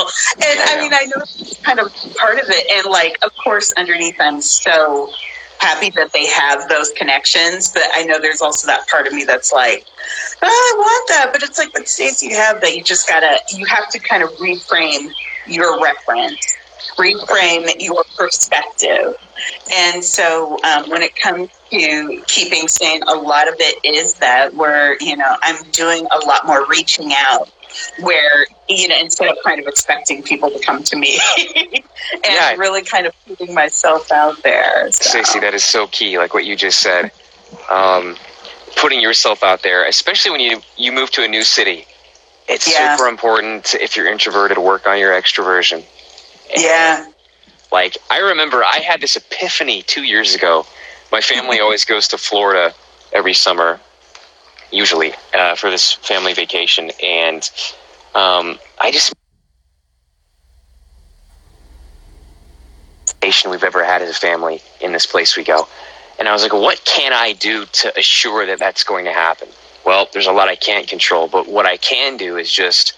Speaker 2: And I mean, I know it's kind of part of it. And like, of course, underneath, I'm so happy that they have those connections. But I know there's also that part of me that's like, oh, I want that. But it's like, but Stacey, you have that. You just gotta, you have to kind of reframe your reference, reframe your perspective. And so um, when it comes to keeping sane, a lot of it is that where, you know, I'm doing a lot more reaching out where, you know, instead of kind of expecting people to come to me and
Speaker 1: Yeah.
Speaker 2: really kind of putting myself out there. So.
Speaker 1: Stacey, that is so key. Like what you just said, um, putting yourself out there, especially when you you move to a new city. It's
Speaker 2: Yeah.
Speaker 1: super important if you're introverted to work on your extroversion. And,
Speaker 2: yeah.
Speaker 1: Like I remember, I had this epiphany two years ago. My family always goes to Florida every summer, usually uh, for this family vacation, and um, I just vacation we've ever had as a family in this place we go. And I was like, what can I do to assure that that's going to happen? Well, there's a lot I can't control, but what I can do is just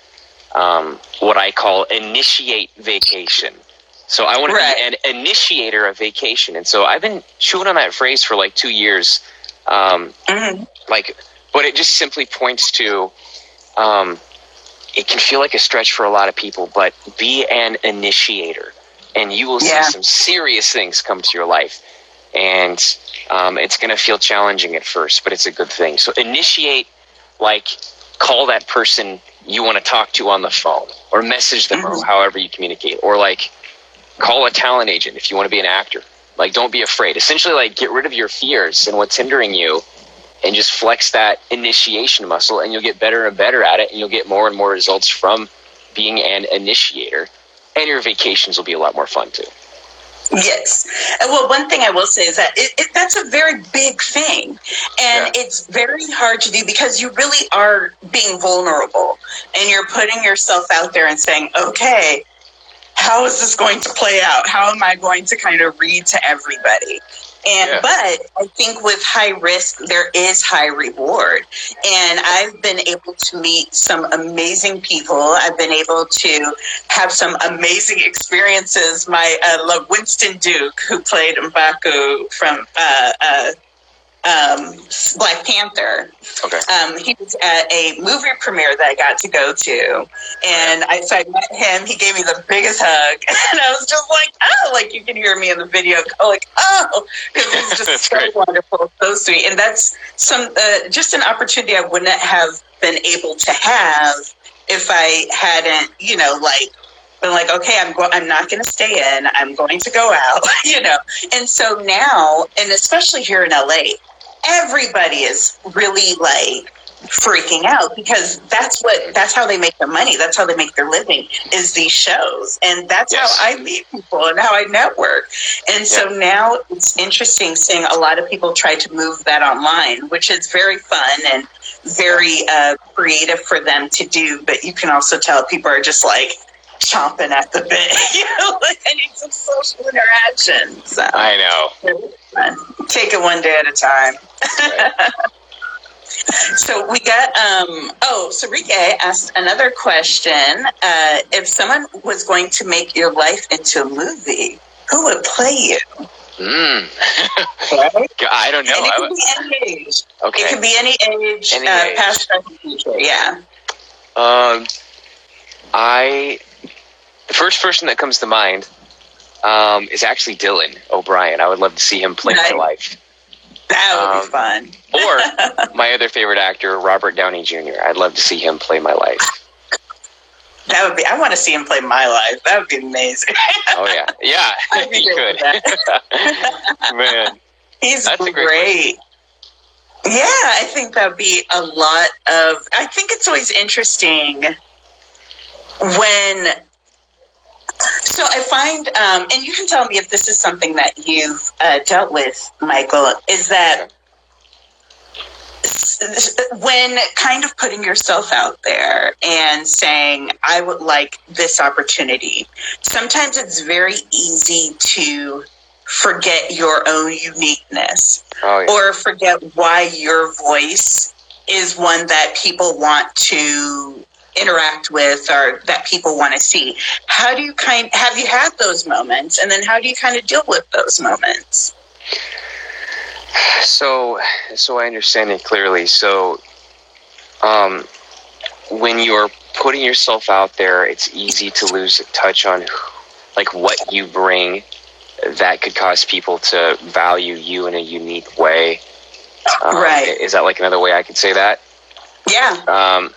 Speaker 1: um, what I call initiate vacation. So I want
Speaker 2: Right.
Speaker 1: to be an initiator of vacation. And so I've been chewing on that phrase for like two years. Um,
Speaker 2: Mhm.
Speaker 1: like, but it just simply points to um, it can feel like a stretch for a lot of people, but be an initiator, and you will
Speaker 2: Yeah.
Speaker 1: see some serious things come to your life. And um, it's going to feel challenging at first, but it's a good thing. So initiate, like, call that person you want to talk to on the phone, or message them, or
Speaker 2: Mhm.
Speaker 1: however you communicate, or like call a talent agent if you want to be an actor. Like, don't be afraid. Essentially, like, get rid of your fears and what's hindering you and just flex that initiation muscle and you'll get better and better at it and you'll get more and more results from being an initiator and your vacations will be a lot more fun too
Speaker 2: Yes. Uh, Well, one thing I will say is that it, it, that's a very big thing. And it's very hard to do because you really are being vulnerable and you're putting yourself out there and saying, okay, how is this going to play out? How am I going to kind of read to everybody? And
Speaker 1: Yeah.
Speaker 2: but I think with high risk there is high reward. And I've been able to meet some amazing people. I've been able to have some amazing experiences. My uh, love Winston Duke, who played Mbaku from uh, uh, um, Black Panther,
Speaker 1: okay
Speaker 2: um, he was at a movie premiere that I got to go to, and I, so I met him. He gave me the biggest hug, and I was just like, oh, like you can hear me in the video, like, oh, because he's just so
Speaker 1: great.
Speaker 2: wonderful, so sweet, and that's some uh, just an opportunity I wouldn't have been able to have if I hadn't, you know, like been like, okay, I'm go- I'm not going to stay in. I'm going to go out, you know. And so now, and especially here in LA, everybody is really like freaking out because that's what that's how they make their money. That's how they make their living is these shows, and that's
Speaker 1: Yes.
Speaker 2: how I meet people and how I network. And so now it's interesting seeing a lot of people try to move that online, which is very fun and very uh, creative for them to do. But you can also tell people are just like chomping at the bit. you know, like I need some social interaction. So
Speaker 1: i know
Speaker 2: take it one day at a time.
Speaker 1: Right.
Speaker 2: So we got um oh so Rike asked another question. Uh if someone was going to make your life into a movie, who would play you?
Speaker 1: mm.
Speaker 2: Right?
Speaker 1: i don't know
Speaker 2: and it
Speaker 1: I
Speaker 2: could be any age. It could be any age,
Speaker 1: Any
Speaker 2: uh,
Speaker 1: age.
Speaker 2: past, present, future. Yeah.
Speaker 1: um i the first person that comes to mind um, is actually dylan o'brien i would love to see him play
Speaker 2: Nice.
Speaker 1: my life
Speaker 2: That would
Speaker 1: Um,
Speaker 2: be fun.
Speaker 1: or my other favorite actor robert downey jr i'd love to see him play my life
Speaker 2: That would be. I want to see him play my life. That would be amazing.
Speaker 1: oh yeah yeah
Speaker 2: I'd good
Speaker 1: could man
Speaker 2: He's
Speaker 1: That's
Speaker 2: great.
Speaker 1: great
Speaker 2: Yeah, I think that'd be a lot of. I think it's always interesting when. So I find, um, and you can tell me if this is something that you've uh, dealt with, Michael, is that when kind of putting yourself out there and saying, I would like this opportunity, sometimes it's very easy to forget your own uniqueness
Speaker 1: oh yeah.
Speaker 2: or forget why your voice is one that people want to interact with or that people want to see how do you kind have you had those moments and then how do you kind of deal with those moments
Speaker 1: So, so I understand it clearly. So, um, when you're putting yourself out there, it's easy to lose touch on like what you bring that could cause people to value you in a unique way. Um,
Speaker 2: Right.
Speaker 1: Is that like another way I could say that?
Speaker 2: yeah
Speaker 1: Um,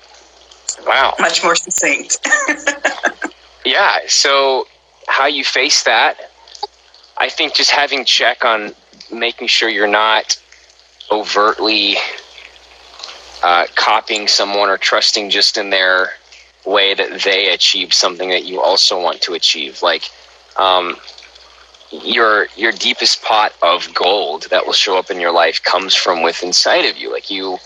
Speaker 1: wow.
Speaker 2: much more succinct
Speaker 1: Yeah. So, how you face that, I think just having check on making sure you're not overtly uh, copying someone or trusting just in their way that they achieve something that you also want to achieve. Like, um, your your deepest pot of gold that will show up in your life comes from within inside of you. Like you,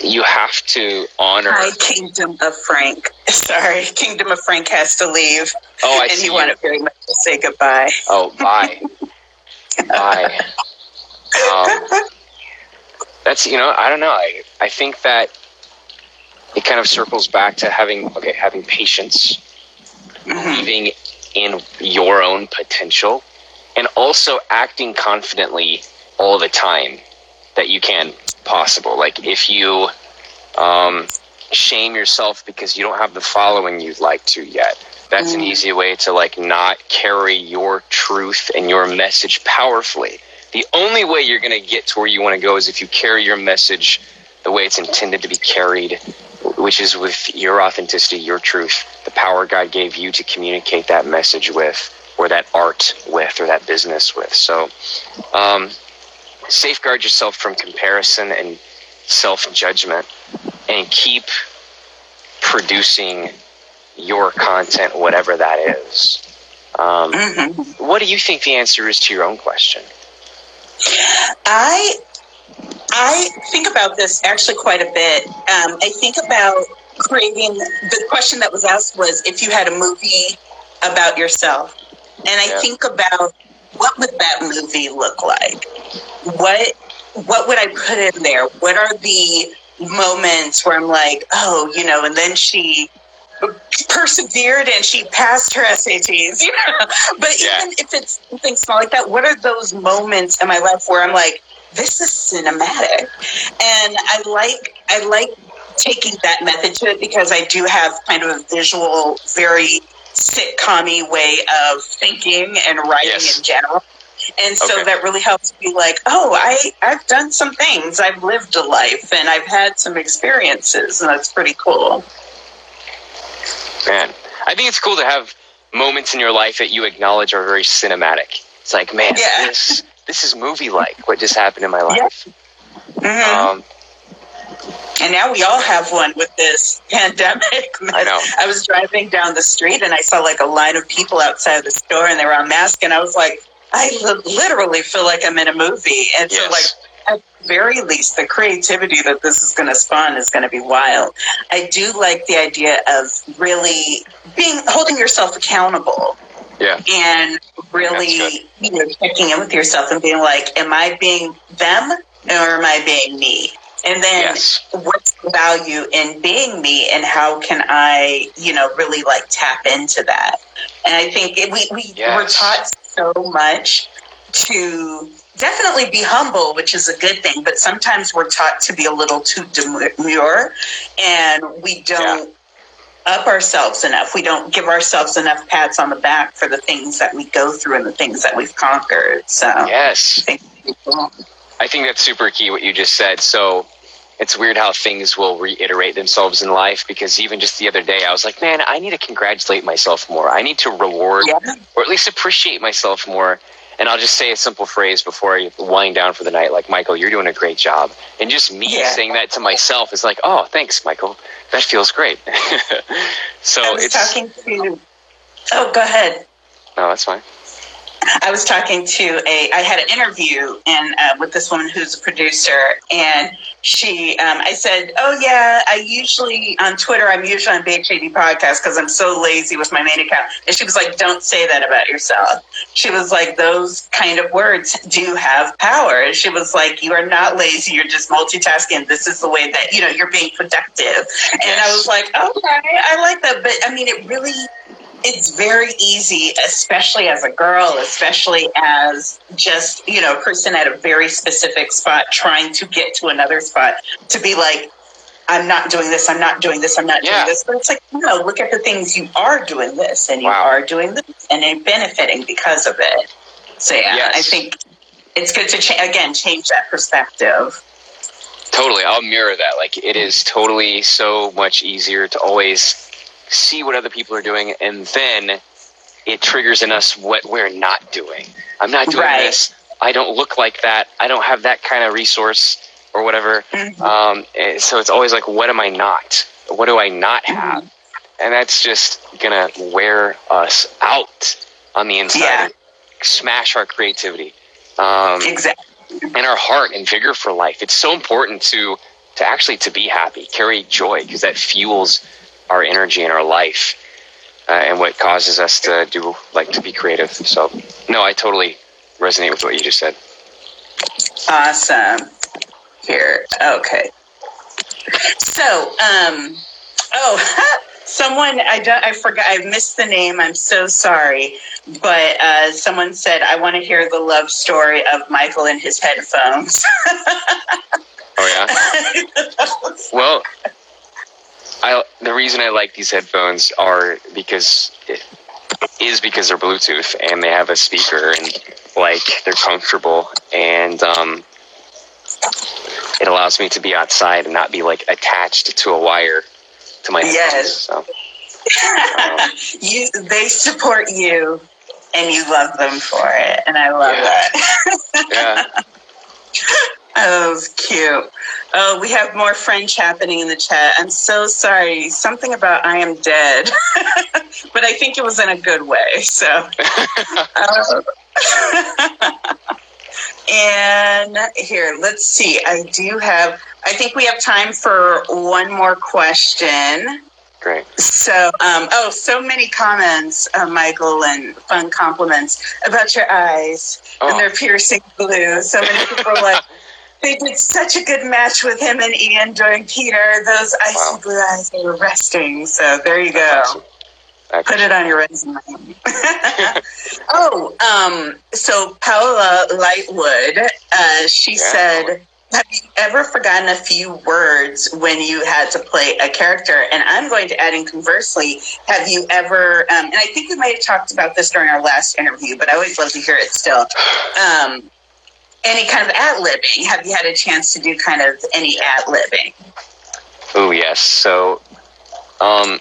Speaker 1: you have to honor.
Speaker 2: hi kingdom of frank sorry kingdom of frank has to leave
Speaker 1: Oh, I
Speaker 2: and
Speaker 1: see.
Speaker 2: he
Speaker 1: you.
Speaker 2: wanted very much to say goodbye
Speaker 1: Oh, bye. bye. Um, that's you know I don't know I I think that it kind of circles back to having okay having patience, believing in your own potential, and also acting confidently all the time that you can possible. Like if you um, shame yourself because you don't have the following you'd like to yet. That's an easy way to like not carry your truth and your message powerfully. The only way you're going to get to where you want to go is if you carry your message the way it's intended to be carried, which is with your authenticity, your truth, the power God gave you to communicate that message with, or that art with, or that business with. So, um, safeguard yourself from comparison and self judgment and keep producing your content, whatever that is. Um,
Speaker 2: Mhm.
Speaker 1: what do you think the answer is to your own question?
Speaker 2: I I think about this actually quite a bit. Um, I think about creating. The question that was asked was if you had a movie about yourself, and I
Speaker 1: Yeah.
Speaker 2: think about what would that movie look like? What what would I put in there? What are the moments where I'm like, oh, you know, and then she persevered and she passed her SATs, you know. But
Speaker 1: Yeah.
Speaker 2: even if it's something small like that, what are those moments in my life where I'm like, this is cinematic? And I like I like taking that method to it because I do have kind of a visual, very sitcom way of thinking and writing
Speaker 1: Yes.
Speaker 2: in general. And so
Speaker 1: Okay.
Speaker 2: that really helps me like, oh, I, I've done some things. I've lived a life and I've had some experiences and that's pretty cool.
Speaker 1: Man, I think it's cool to have moments in your life that you acknowledge are very cinematic. It's like, man,
Speaker 2: Yeah.
Speaker 1: this this is movie like what just happened in my life.
Speaker 2: Mhm.
Speaker 1: Um,
Speaker 2: And now we all have one with this pandemic.
Speaker 1: I know.
Speaker 2: I was driving down the street and I saw like a line of people outside the store and they were on masks and I was like, I literally feel like I'm in a movie. And so like at the very least, the creativity that this is going to spawn is going to be wild. I do like the idea of really being holding yourself accountable
Speaker 1: Yeah.
Speaker 2: and really you know checking in with yourself and being like, am I being them or am I being me? And then
Speaker 1: Yes.
Speaker 2: what's the value in being me and how can I, you know, really like tap into that? And I think it, we, we
Speaker 1: Yes.
Speaker 2: we're taught so much to definitely be humble, which is a good thing, but sometimes we're taught to be a little too demure and we don't up ourselves enough. We don't give ourselves enough pats on the back for the things that we go through and the things that we've conquered. So
Speaker 1: Yes.
Speaker 2: I think
Speaker 1: I think that's super key what you just said. So it's weird how things will reiterate themselves in life because even just the other day I was like, man, I need to congratulate myself more. I need to reward
Speaker 2: yeah.
Speaker 1: or at least appreciate myself more. And I'll just say a simple phrase before I wind down for the night, like Michael, you're doing a great job. And just me
Speaker 2: Yeah.
Speaker 1: saying that to myself is like, oh, thanks, Michael. That feels great. so
Speaker 2: I was
Speaker 1: it's
Speaker 2: talking to Oh, go ahead.
Speaker 1: no, that's fine.
Speaker 2: I was talking to a. I had an interview and uh, with this woman who's a producer, and she. Um, I said, "Oh yeah, I usually on Twitter. I'm usually on BHAD podcast because I'm so lazy with my main account." And she was like, "Don't say that about yourself." She was like, "Those kind of words do have power." And she was like, "You are not lazy. You're just multitasking. This is the way that you know you're being productive." And I was like, "Okay, I like that." But I mean, it really it's very easy, especially as a girl, especially as just, you know, a person at a very specific spot trying to get to another spot to be like, I'm not doing this, I'm not doing this, I'm not
Speaker 1: Yeah.
Speaker 2: doing this. But it's like, no, look at the things you are doing this and you
Speaker 1: Wow.
Speaker 2: are doing this and you're benefiting because of it. So, yeah,
Speaker 1: Yes.
Speaker 2: I think it's good to, cha- again, change that perspective.
Speaker 1: Totally. I'll mirror that. Like it is totally so much easier to always see what other people are doing and then it triggers in us what we're not doing. I'm not doing
Speaker 2: Right.
Speaker 1: this. I don't look like that. I don't have that kind of resource or whatever.
Speaker 2: Mhm.
Speaker 1: Um, so it's always like, what am I not? What do I not have? And that's just gonna wear us out on the inside,
Speaker 2: Yeah.
Speaker 1: smash our creativity. Um,
Speaker 2: Exactly.
Speaker 1: and our heart and vigor for life. It's so important to to actually to be happy, carry joy, because that fuels our energy and our life, uh, and what causes us to do like to be creative. So, no, I totally resonate with what you just said.
Speaker 2: Awesome. Here. Okay. So, um, oh, someone I don't, I forgot I missed the name. I'm so sorry, but uh, someone said I want to hear the love story of Michael and his headphones.
Speaker 1: oh yeah. well, I the reason I like these headphones are because it is because they're Bluetooth and they have a speaker and like they're comfortable and um, it allows me to be outside and not be like attached to a wire to my
Speaker 2: yes.
Speaker 1: So,
Speaker 2: um, you they support you and you love them for it and I love
Speaker 1: yeah.
Speaker 2: that. yeah. Oh, was cute. Oh, we have more French happening in the chat. I'm so sorry. Something about I am dead, but I think it was in a good way. So, uh, and here, let's see. I do have. I think we have time for one more question.
Speaker 1: Great.
Speaker 2: So, um, oh, so many comments, uh, Michael, and fun compliments about your eyes oh. and their piercing blue. So many people are like they did such a good match with him and Ian during Peter. Those icy wow. blue eyes they were resting. So there you go. Awesome. Put it on your resume. oh, um, so Paula Lightwood, uh, she yeah. said, "Have you ever forgotten a few words when you had to play a character?" And I'm going to add in conversely, have you ever? Um, and I think we might have talked about this during our last interview, but I always love to hear it still. Um, any kind of ad libbing? Have you had a chance to do kind of any ad libbing?
Speaker 1: Oh yes. So, um,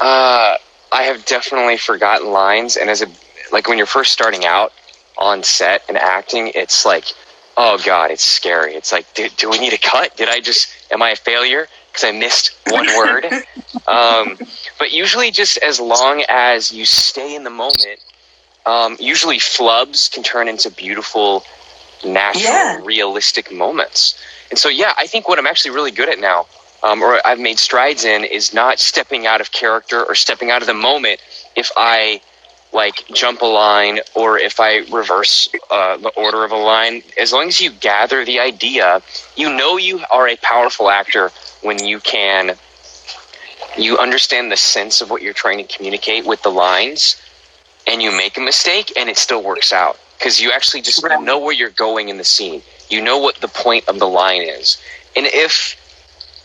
Speaker 1: uh, I have definitely forgotten lines, and as a like when you're first starting out on set and acting, it's like, oh god, it's scary. It's like, do, do we need a cut? Did I just am I a failure because I missed one word? um, but usually, just as long as you stay in the moment um, usually flubs can turn into beautiful, natural, yeah. realistic moments. And so, yeah, I think what I'm actually really good at now, um, or I've made strides in, is not stepping out of character or stepping out of the moment if I like jump a line or if I reverse uh, the order of a line. As long as you gather the idea, you know you are a powerful actor when you can. You understand the sense of what you're trying to communicate with the lines, and you make a mistake and it still works out because you actually just right. know where you're going in the scene. You know what the point of the line is. And if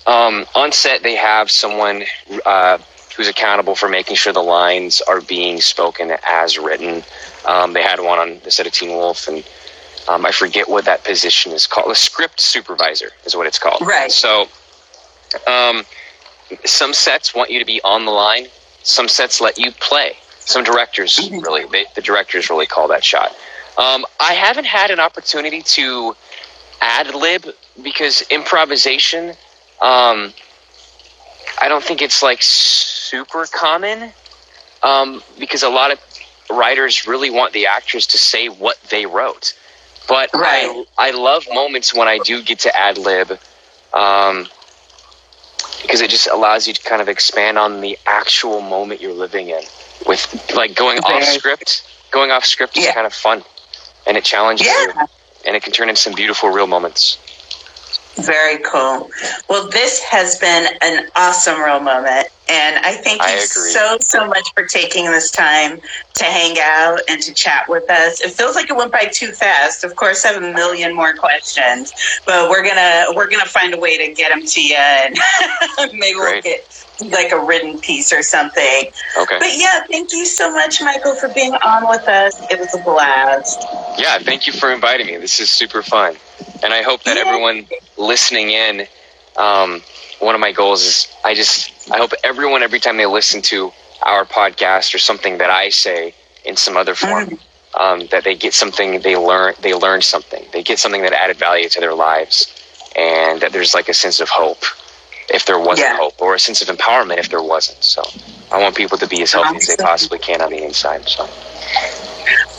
Speaker 1: um, on set they have someone uh, who's accountable for making sure the lines are being spoken as written, um, they had one on the set of Teen Wolf, and um, I forget what that position is called. A script supervisor is what it's called.
Speaker 2: Right.
Speaker 1: So um, some sets want you to be on the line. Some sets let you play. Some directors really, they, the directors really call that shot. Um, I haven't had an opportunity to ad lib because improvisation, um, I don't think it's like super common um, because a lot of writers really want the actors to say what they wrote. But right. I, I love moments when I do get to ad lib um, because it just allows you to kind of expand on the actual moment you're living in with like going off script. Going off script is yeah. kind of fun, and it challenges yeah. you, and it can turn into some beautiful real moments.
Speaker 2: Very cool. Well, this has been an awesome real moment. And I thank you I so, so much for taking this time to hang out and to chat with us. It feels like it went by too fast. Of course, I have a million more questions, but we're gonna we're gonna find a way to get them to you, and maybe Great. we'll get like a written piece or something.
Speaker 1: Okay.
Speaker 2: But yeah, thank you so much, Michael, for being on with us. It was a blast.
Speaker 1: Yeah, thank you for inviting me. This is super fun, and I hope that yeah. everyone listening in. Um, one of my goals is I just I hope everyone every time they listen to our podcast or something that I say in some other form. Mm. Um, that they get something they learn they learn something they get something that added value to their lives and that there's like a sense of hope if there wasn't yeah. hope, or a sense of empowerment if there wasn't. So I want people to be as healthy as they possibly can on the inside. So.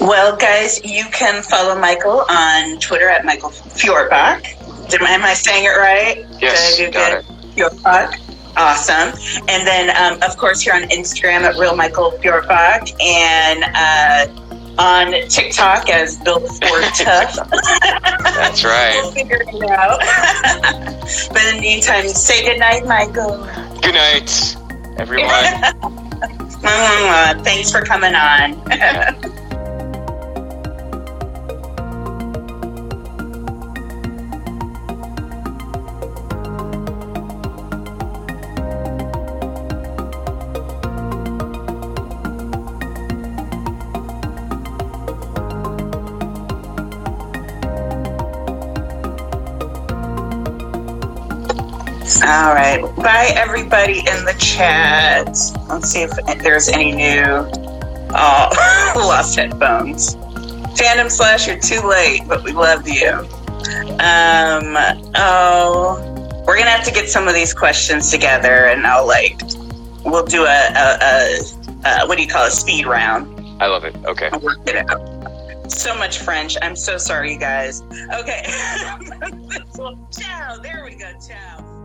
Speaker 2: Well, guys, you can follow Michael on Twitter at Michael Fjordbak. Did, am I saying it right?
Speaker 1: Yes, Did I do got good?
Speaker 2: it. Fjordbak. Awesome. And then, um, of course, you're on Instagram at Real Michael Fjordbak. And uh, on TikTok as Built for Tough.
Speaker 1: That's right.
Speaker 2: we'll figure it out. but in the meantime, say good night, Michael.
Speaker 1: Good night, everyone.
Speaker 2: Thanks for coming on. All right. Bye, everybody in the chat. Let's see if there's any new. Oh, lost headphones. Phantom Slash, you're too late, but we love you. Um. Oh, we're gonna have to get some of these questions together, and I'll like, we'll do a, a, a, a what do you call it, a speed round.
Speaker 1: I love it. Okay.
Speaker 2: I'll work it out. So much French. I'm so sorry, you guys. Okay. ciao. There we go. Ciao.